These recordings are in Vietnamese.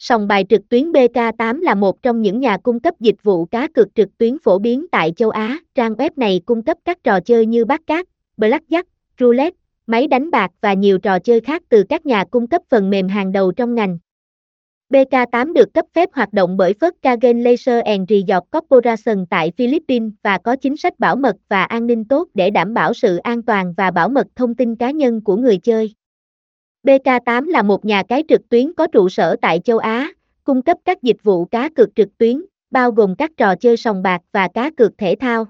Sòng bài trực tuyến BK8 là một trong những nhà cung cấp dịch vụ cá cược trực tuyến phổ biến tại châu Á. Trang web này cung cấp các trò chơi như bát cát, blackjack, roulette, máy đánh bạc và nhiều trò chơi khác từ các nhà cung cấp phần mềm hàng đầu trong ngành. BK8 được cấp phép hoạt động bởi Volkswagen Laser and Resort Corporation tại Philippines và có chính sách bảo mật và an ninh tốt để đảm bảo sự an toàn và bảo mật thông tin cá nhân của người chơi. BK8 là một nhà cái trực tuyến có trụ sở tại châu Á, cung cấp các dịch vụ cá cược trực tuyến, bao gồm các trò chơi sòng bạc và cá cược thể thao.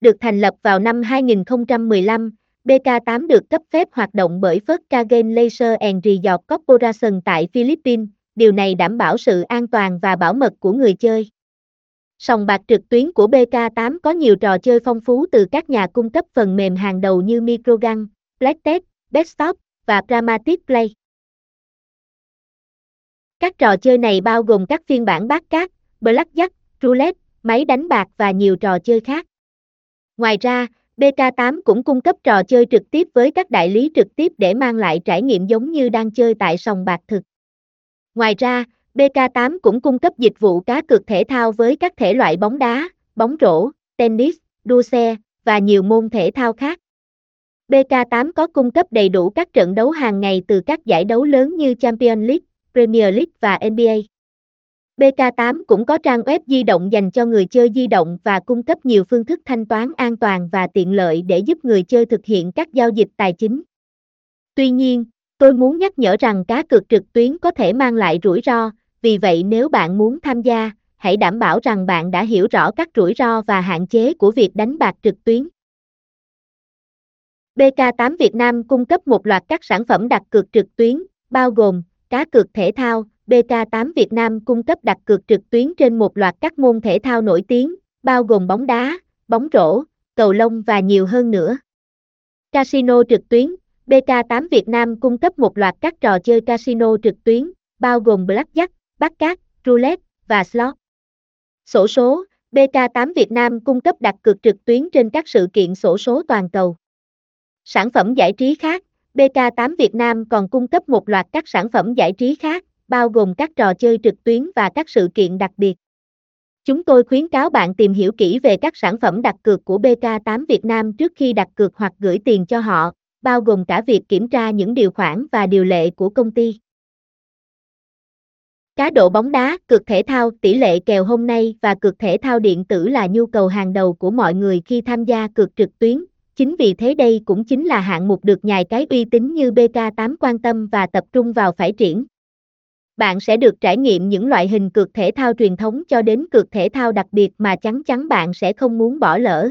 Được thành lập vào năm 2015, BK8 được cấp phép hoạt động bởi Volkswagen Laser and Resort Corporation tại Philippines, điều này đảm bảo sự an toàn và bảo mật của người chơi. Sòng bạc trực tuyến của BK8 có nhiều trò chơi phong phú từ các nhà cung cấp phần mềm hàng đầu như Microgun, Blacktech, Bestop và Dramatic Play. Các trò chơi này bao gồm các phiên bản bát cát, blackjack, roulette, máy đánh bạc và nhiều trò chơi khác. Ngoài ra, BK8 cũng cung cấp trò chơi trực tiếp với các đại lý trực tiếp để mang lại trải nghiệm giống như đang chơi tại sòng bạc thực. Ngoài ra, BK8 cũng cung cấp dịch vụ cá cược thể thao với các thể loại bóng đá, bóng rổ, tennis, đua xe và nhiều môn thể thao khác. BK8 có cung cấp đầy đủ các trận đấu hàng ngày từ các giải đấu lớn như Champions League, Premier League và NBA. BK8 cũng có trang web di động dành cho người chơi di động và cung cấp nhiều phương thức thanh toán an toàn và tiện lợi để giúp người chơi thực hiện các giao dịch tài chính. Tuy nhiên, tôi muốn nhắc nhở rằng cá cược trực tuyến có thể mang lại rủi ro, vì vậy nếu bạn muốn tham gia, hãy đảm bảo rằng bạn đã hiểu rõ các rủi ro và hạn chế của việc đánh bạc trực tuyến. BK8 Việt Nam cung cấp một loạt các sản phẩm đặt cược trực tuyến, bao gồm cá cược thể thao. BK8 Việt Nam cung cấp đặt cược trực tuyến trên một loạt các môn thể thao nổi tiếng, bao gồm bóng đá, bóng rổ, cầu lông và nhiều hơn nữa. Casino trực tuyến BK8 Việt Nam cung cấp một loạt các trò chơi casino trực tuyến, bao gồm blackjack, bát cát, roulette và slot. Sổ số BK8 Việt Nam cung cấp đặt cược trực tuyến trên các sự kiện sổ số toàn cầu. Sản phẩm giải trí khác, BK8 Việt Nam còn cung cấp một loạt các sản phẩm giải trí khác, bao gồm các trò chơi trực tuyến và các sự kiện đặc biệt. Chúng tôi khuyến cáo bạn tìm hiểu kỹ về các sản phẩm đặt cược của BK8 Việt Nam trước khi đặt cược hoặc gửi tiền cho họ, bao gồm cả việc kiểm tra những điều khoản và điều lệ của công ty. Cá độ bóng đá, cược thể thao, tỷ lệ kèo hôm nay và cược thể thao điện tử là nhu cầu hàng đầu của mọi người khi tham gia cược trực tuyến, Chính vì thế đây cũng chính là hạng mục được nhài cái uy tín như BK8 quan tâm và tập trung vào phát triển. Bạn sẽ được trải nghiệm những loại hình cược thể thao truyền thống cho đến cược thể thao đặc biệt mà chắn chắn bạn sẽ không muốn bỏ lỡ.